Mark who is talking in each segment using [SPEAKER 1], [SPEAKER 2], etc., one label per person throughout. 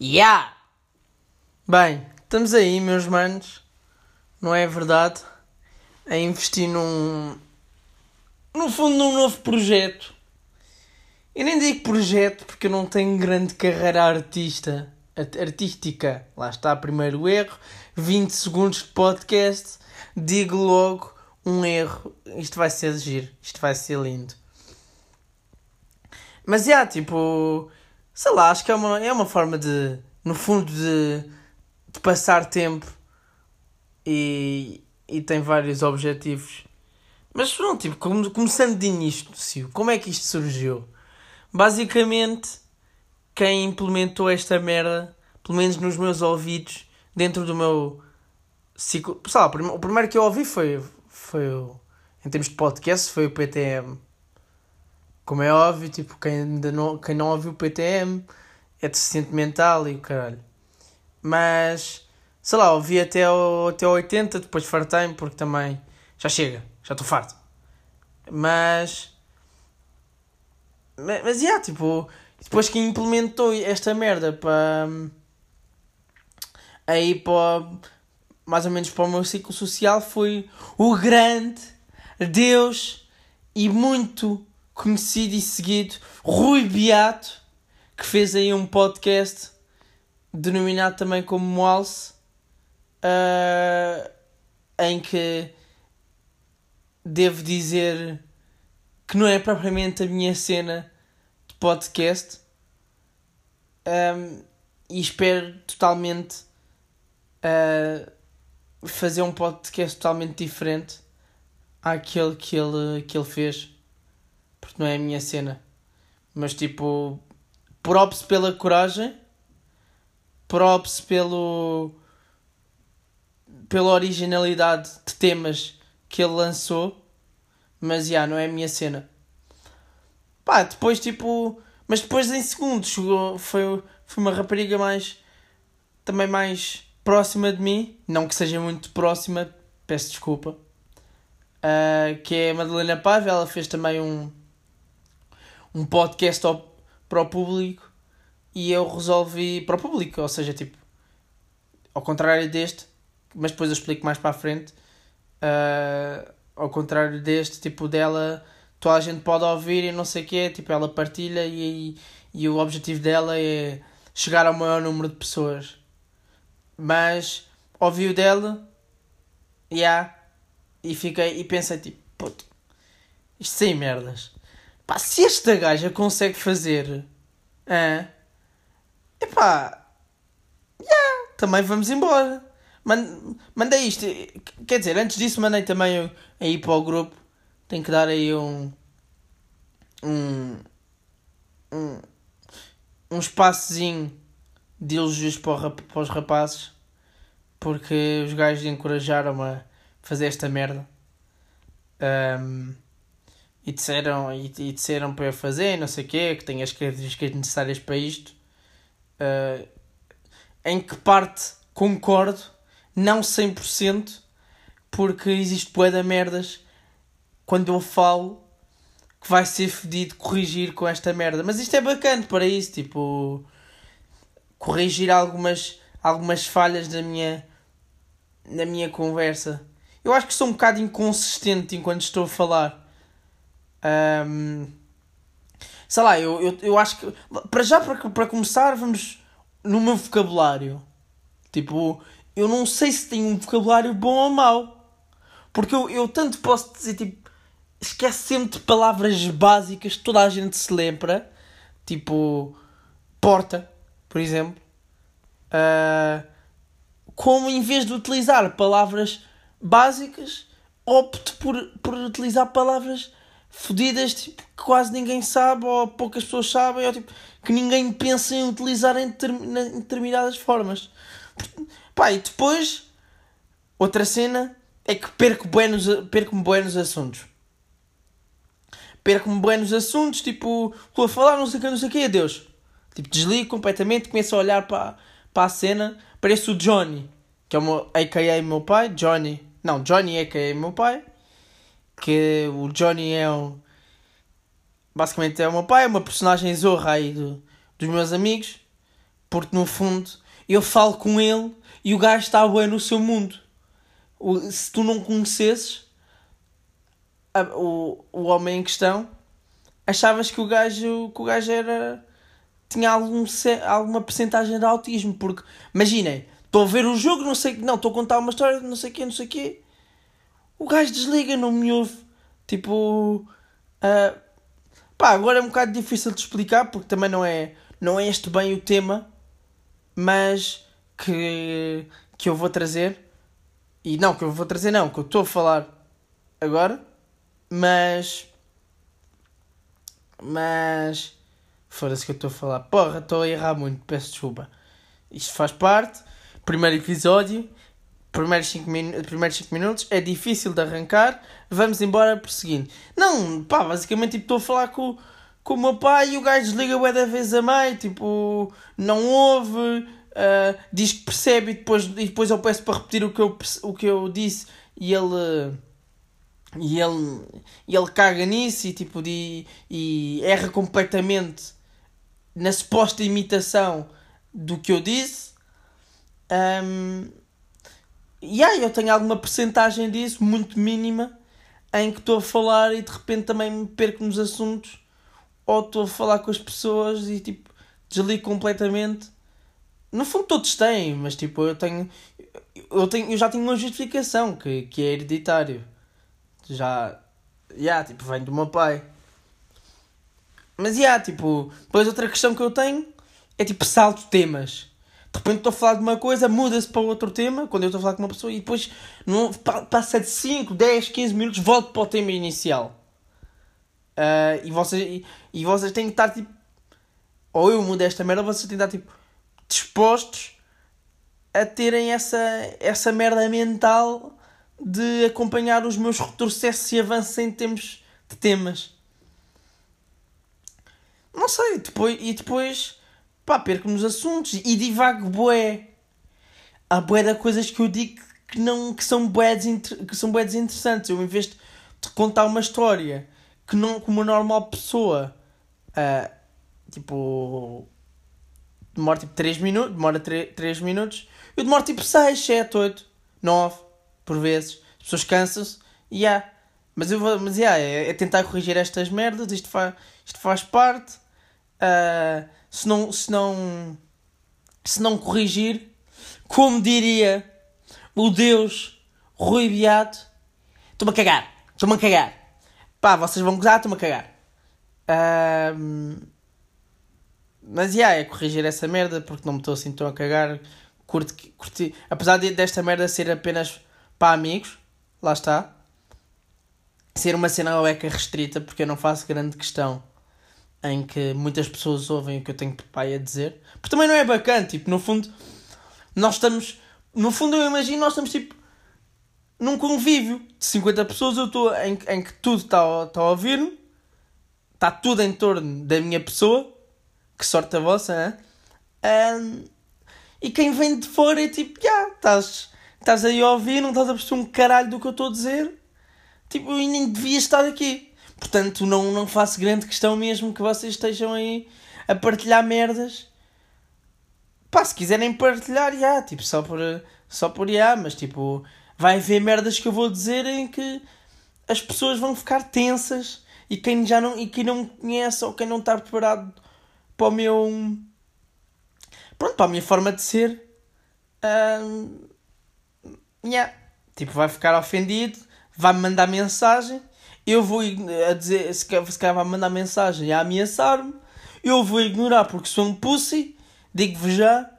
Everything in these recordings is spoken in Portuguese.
[SPEAKER 1] Yeah! Bem, estamos aí, meus manos, não é verdade? A investir num. No fundo, num novo projeto. Eu nem digo projeto porque eu não tenho grande carreira artista, artística. Lá está, primeiro erro. 20 segundos de podcast. Digo logo um erro. Isto vai ser giro. Isto vai ser lindo. Mas, yeah, tipo sei lá, acho que é uma, é uma forma de, no fundo, de, de passar tempo e, e tem vários objetivos. Mas pronto, tipo, começando de início, como é que isto surgiu? Basicamente, quem implementou esta merda, pelo menos nos meus ouvidos, dentro do meu ciclo. Lá, o primeiro que eu ouvi foi, foi o, em termos de podcast, foi o PTM. Como é óbvio, tipo, quem, ainda não, quem não ouviu o PTM é deficiente mental e o caralho. Mas, sei lá, ouvi até o, até o 80, depois fartei-me porque também já chega, já estou farto. Mas, mas, mas, yeah, tipo, depois que implementou esta merda para, aí para, mais ou menos para o meu ciclo social foi o grande Deus e muito conhecido e seguido Rui Beato, que fez aí um podcast denominado também como Moalse, uh, em que devo dizer que não é propriamente a minha cena de podcast um, e espero totalmente uh, fazer um podcast totalmente diferente àquele que ele, que ele fez porque não é a minha cena. Mas tipo, props pela coragem, props pelo pela originalidade de temas que ele lançou, mas já, não é a minha cena. Pá, depois tipo, mas depois em segundo chegou, foi, foi uma rapariga mais, também mais próxima de mim, não que seja muito próxima, peço desculpa, uh, que é a Madalena Paiva, ela fez também um, um podcast ao, para o público e eu resolvi para o público, ou seja, tipo, ao contrário deste, mas depois eu explico mais para a frente, uh, ao contrário deste, tipo, dela, toda a gente pode ouvir e não sei o que tipo, ela partilha e, e, e o objetivo dela é chegar ao maior número de pessoas. Mas ouvi o dela, yeah, e fiquei e pensei tipo, puto, isto sem merdas. Pá, se esta gaja consegue fazer. Ah, epá. Yeah, também vamos embora. mandei isto. Quer dizer, antes disso mandei também aí para o grupo. Tenho que dar aí um. Um. Um, um espaçozinho de elogios para, para os rapazes. Porque os gajos encorajaram-me a fazer esta merda. Um, e disseram, e, e disseram para eu fazer, não sei o quê, que tenho as características necessárias para isto. Uh, em que parte concordo, não 100%, porque existe bué de merdas quando eu falo que vai ser fedido corrigir com esta merda. Mas isto é bacana para isso, tipo, corrigir algumas, algumas falhas na minha, na minha conversa. Eu acho que sou um bocado inconsistente enquanto estou a falar. Um, sei lá, eu, eu, eu acho que. Para já, para, para começar, vamos no meu vocabulário. Tipo, eu não sei se tenho um vocabulário bom ou mau. Porque eu, eu tanto posso dizer, tipo, esquece sempre de palavras básicas que toda a gente se lembra. Tipo, porta, por exemplo. Uh, como em vez de utilizar palavras básicas, opto por, por utilizar palavras fodidas tipo, que quase ninguém sabe ou poucas pessoas sabem ou tipo, que ninguém pensa em utilizar em, em determinadas formas. Pá, e depois, outra cena é que perco buenos, perco-me buenos assuntos. Perco-me buenos assuntos, tipo, estou a falar, não sei o que, não sei o que, adeus. Tipo, desligo completamente, começo a olhar para, para a cena, parece o Johnny, que é o meu, a.k.a. meu pai, Johnny, não, Johnny a.k.a. meu pai, que o Johnny é um, basicamente é o meu pai, é uma personagem zorra aí do, dos meus amigos, porque no fundo eu falo com ele e o gajo está bem no seu mundo. Se tu não conhecesses a, o, o homem em questão, achavas que o gajo, que o gajo era. Tinha algum, alguma percentagem de autismo, porque imaginem, estou a ver o jogo, não sei não, estou a contar uma história, não sei o quê, não sei o quê. O gajo desliga, não me ouve. Tipo. Uh, pá, agora é um bocado difícil de explicar porque também não é, não é este bem o tema, mas que, que eu vou trazer. E não, que eu vou trazer, não, que eu estou a falar agora, mas. Mas. Foda-se que eu estou a falar. Porra, estou a errar muito, peço desculpa. Isto faz parte. Primeiro episódio primeiros 5 min primeiros cinco minutos, é difícil de arrancar, vamos embora prosseguindo. Não, pá, basicamente tipo, estou a falar com, com o meu pai e o gajo desliga o da vez a meio, tipo, não ouve, uh, diz que percebe e depois, e depois eu peço para repetir o que eu, o que eu disse e ele. E ele, e ele caga nisso e, tipo, de, e erra completamente na suposta imitação do que eu disse. Um, e aí eu tenho alguma percentagem disso, muito mínima, em que estou a falar e de repente também me perco nos assuntos, ou estou a falar com as pessoas e tipo desligo completamente. No fundo todos têm, mas tipo eu tenho eu, tenho, eu já tenho uma justificação que, que é hereditário. Já, já, yeah, tipo, vem do meu pai. Mas, já, yeah, tipo, depois outra questão que eu tenho é tipo salto temas de repente estou a falar de uma coisa, muda-se para outro tema, quando eu estou a falar com uma pessoa, e depois não, passa de 5, 10, 15 minutos, volto para o tema inicial. Uh, e, vocês, e, e, vocês têm que estar tipo. Ou eu mudo esta merda, vocês têm que estar tipo. dispostos a terem essa, essa merda mental de acompanhar os meus retrocessos e avanços em termos de temas. Não sei, depois, e depois pá, perco nos assuntos e divago bué. Há bué de coisas que eu digo que, não, que são bué, que são bué interessantes. Eu, em vez de contar uma história que não, como uma normal pessoa, uh, tipo, demora tipo 3 minutos, demora 3, 3 minutos, eu demoro tipo 6, 7, 8, 9, por vezes. As pessoas cansam-se e yeah. Mas, eu vou, mas yeah, é, é tentar corrigir estas merdas, isto, fa, isto faz parte. Uh, se não, se não, se não corrigir, como diria o Deus Rui Beato, estou-me a cagar, estou-me a cagar. Pá, vocês vão gozar, estou-me a cagar. Um, mas, yeah, é corrigir essa merda, porque não me estou assim tão a cagar. Curti, curti. Apesar de, desta merda ser apenas para amigos, lá está. Ser uma cena eca restrita, porque eu não faço grande questão em que muitas pessoas ouvem o que eu tenho pai a dizer. Porque também não é bacana, tipo, no fundo, nós estamos. No fundo, eu imagino, nós estamos tipo. num convívio de 50 pessoas, eu estou em, em que tudo está tá a ouvir-me, está tudo em torno da minha pessoa, que sorte a vossa? Um, e quem vem de fora é tipo, já, yeah, estás, estás aí a ouvir, não estás a perceber um caralho do que eu estou a dizer, tipo, e nem devia estar aqui. Portanto, não, não faço grande questão mesmo que vocês estejam aí a partilhar merdas. Pá, se quiserem partilhar, já, tipo, só por, só por já, mas tipo, vai haver merdas que eu vou dizer em que as pessoas vão ficar tensas e quem já não, e quem não me conhece ou quem não está preparado para o meu. Pronto, para a minha forma de ser. Um, yeah, tipo, vai ficar ofendido, vai-me mandar mensagem eu vou a dizer, se calhar vai mandar mensagem a ameaçar-me, eu vou ignorar porque sou um pussy, digo-vos já,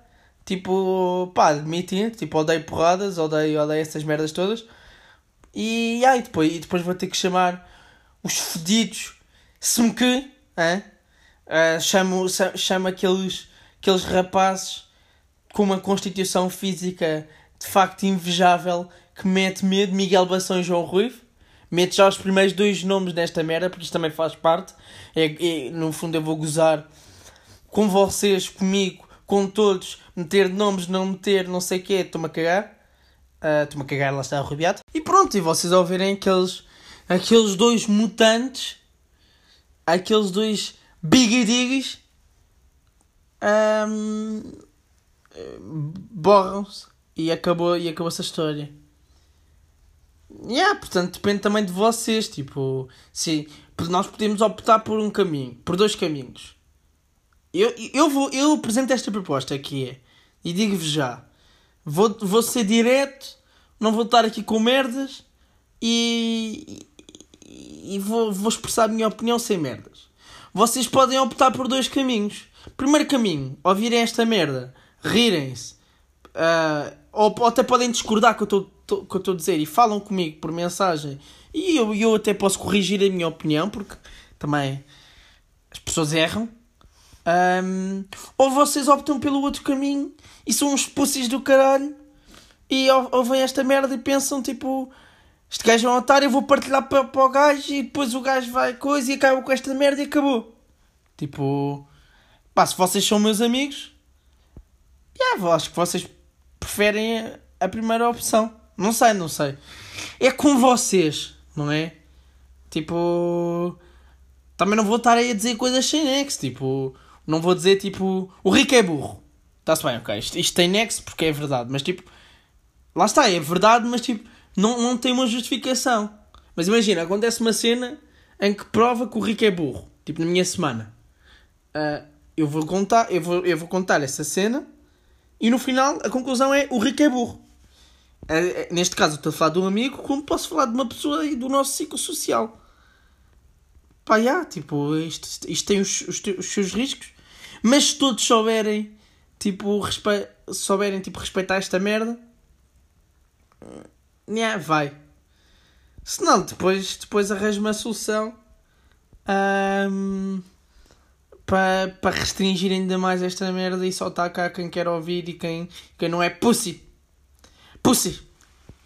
[SPEAKER 1] tipo, pá, admitir, tipo, odeio porradas, odeio, odeio essas merdas todas, e aí depois, e depois vou ter que chamar os fedidos, se me que, hein? Uh, chamo, chamo aqueles, aqueles rapazes com uma constituição física de facto invejável que mete medo, Miguel Bação e João Ruivo Mete já os primeiros dois nomes nesta merda, porque isto também faz parte. É, é, no fundo, eu vou gozar com vocês, comigo, com todos. Meter nomes, não meter, não sei o quê. Estou-me a cagar. Ah, estou-me uh, a cagar, lá está arrebiado. E pronto, e vocês ouvirem aqueles, aqueles dois mutantes aqueles dois big um, borram-se e acabou, e acabou essa história. Yeah, portanto, depende também de vocês. Tipo, se nós podemos optar por um caminho, por dois caminhos. Eu, eu, vou, eu apresento esta proposta é, e digo-vos já, vou, vou ser direto, não vou estar aqui com merdas e, e, e vou, vou expressar a minha opinião sem merdas. Vocês podem optar por dois caminhos. Primeiro caminho, ouvirem esta merda, rirem-se, uh, ou, ou, até podem discordar com o que eu estou a dizer e falam comigo por mensagem e eu, eu até posso corrigir a minha opinião porque também as pessoas erram. Um, ou vocês optam pelo outro caminho e são uns pussies do caralho e ouvem esta merda e pensam tipo este gajo é um otário, eu vou partilhar para, para o gajo e depois o gajo vai coisa e acaba com esta merda e acabou. Tipo, pá, se vocês são meus amigos, yeah, acho que vocês preferem a, a primeira opção. Não sei, não sei. É com vocês, não é? Tipo, também não vou estar aí a dizer coisas sem nexo. Tipo, não vou dizer tipo, o rico é burro. Está-se bem, ok. Isto, isto tem nexo porque é verdade, mas tipo, lá está, é verdade, mas tipo, não, não tem uma justificação. Mas imagina, acontece uma cena em que prova que o rico é burro. Tipo, na minha semana. Uh, eu, vou contar, eu, vou, eu vou contar essa cena e no final a conclusão é o rico é burro. Uh, neste caso, estou a falar de um amigo, como posso falar de uma pessoa e do nosso ciclo social. Pá, já, tipo, isto, isto tem os, os, os, seus riscos, mas se todos souberem, tipo, respe... souberem, tipo, respeitar esta merda, yeah, vai. Se não, depois, depois arranjo uma solução um, para, para restringir ainda mais esta merda e só cá quem quer ouvir e quem, quem não é pussy. Pussy!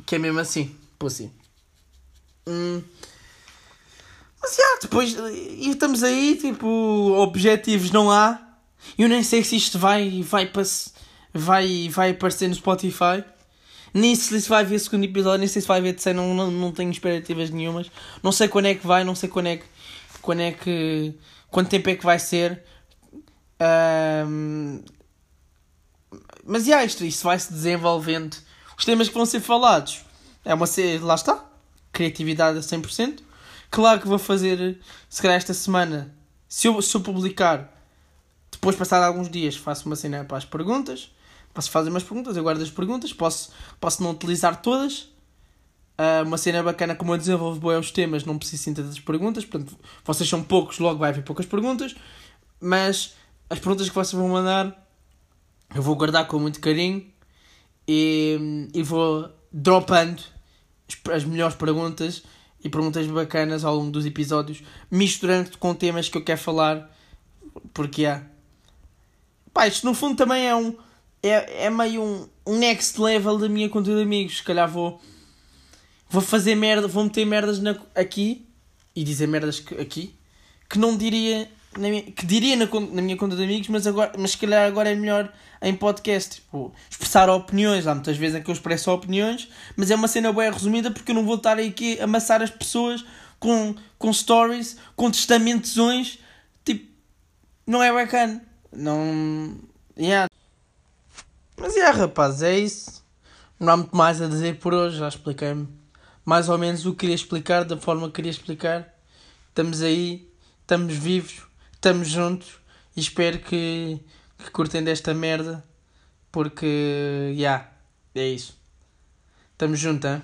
[SPEAKER 1] Que é mesmo assim, pussy. Hum. Mas já, yeah, depois e estamos aí, tipo, objetivos não há. Eu nem sei se isto vai, vai, vai, vai aparecer no Spotify. Nem se vai ver o segundo episódio, nem sei se vai ver terceiro, não, não, não tenho expectativas nenhumas. Não sei quando é que vai, não sei quando é que. Quando é que. Quanto tempo é que vai ser. Um, mas já, isto, isto vai se desenvolvendo. Os temas que vão ser falados é uma série, lá está, criatividade a 100%. Claro que vou fazer, se calhar esta semana, se eu, se eu publicar, depois passar alguns dias, faço uma cena para as perguntas. Posso fazer umas perguntas, eu guardo as perguntas, posso, posso não utilizar todas. Uh, uma cena bacana como eu desenvolvo bem os temas, não preciso sim tantas perguntas, portanto, vocês são poucos, logo vai haver poucas perguntas, mas as perguntas que vocês vão mandar eu vou guardar com muito carinho e, e vou dropando as melhores perguntas e perguntas bacanas ao longo dos episódios, misturando com temas que eu quero falar, porque há. Pá, isto no fundo também é um é, é meio um, um next level da minha conta de amigos. Se calhar vou, vou fazer merda, vou meter merdas na, aqui e dizer merdas que, aqui que não diria, minha, que diria na, na minha conta de amigos, mas, agora, mas se calhar agora é melhor em podcast. Tipo, expressar opiniões. Há muitas vezes em que eu expresso opiniões, mas é uma cena bem resumida porque eu não vou estar aqui a amassar as pessoas com, com stories, com testamentozões. Tipo, não é bacana. Não. Yeah. Mas é, rapaz, é isso. Não há muito mais a dizer por hoje. Já expliquei-me mais ou menos o que queria explicar, da forma que queria explicar. Estamos aí, estamos vivos, estamos juntos e espero que, que curtem desta merda porque, já, yeah, é isso. Estamos juntos, hein?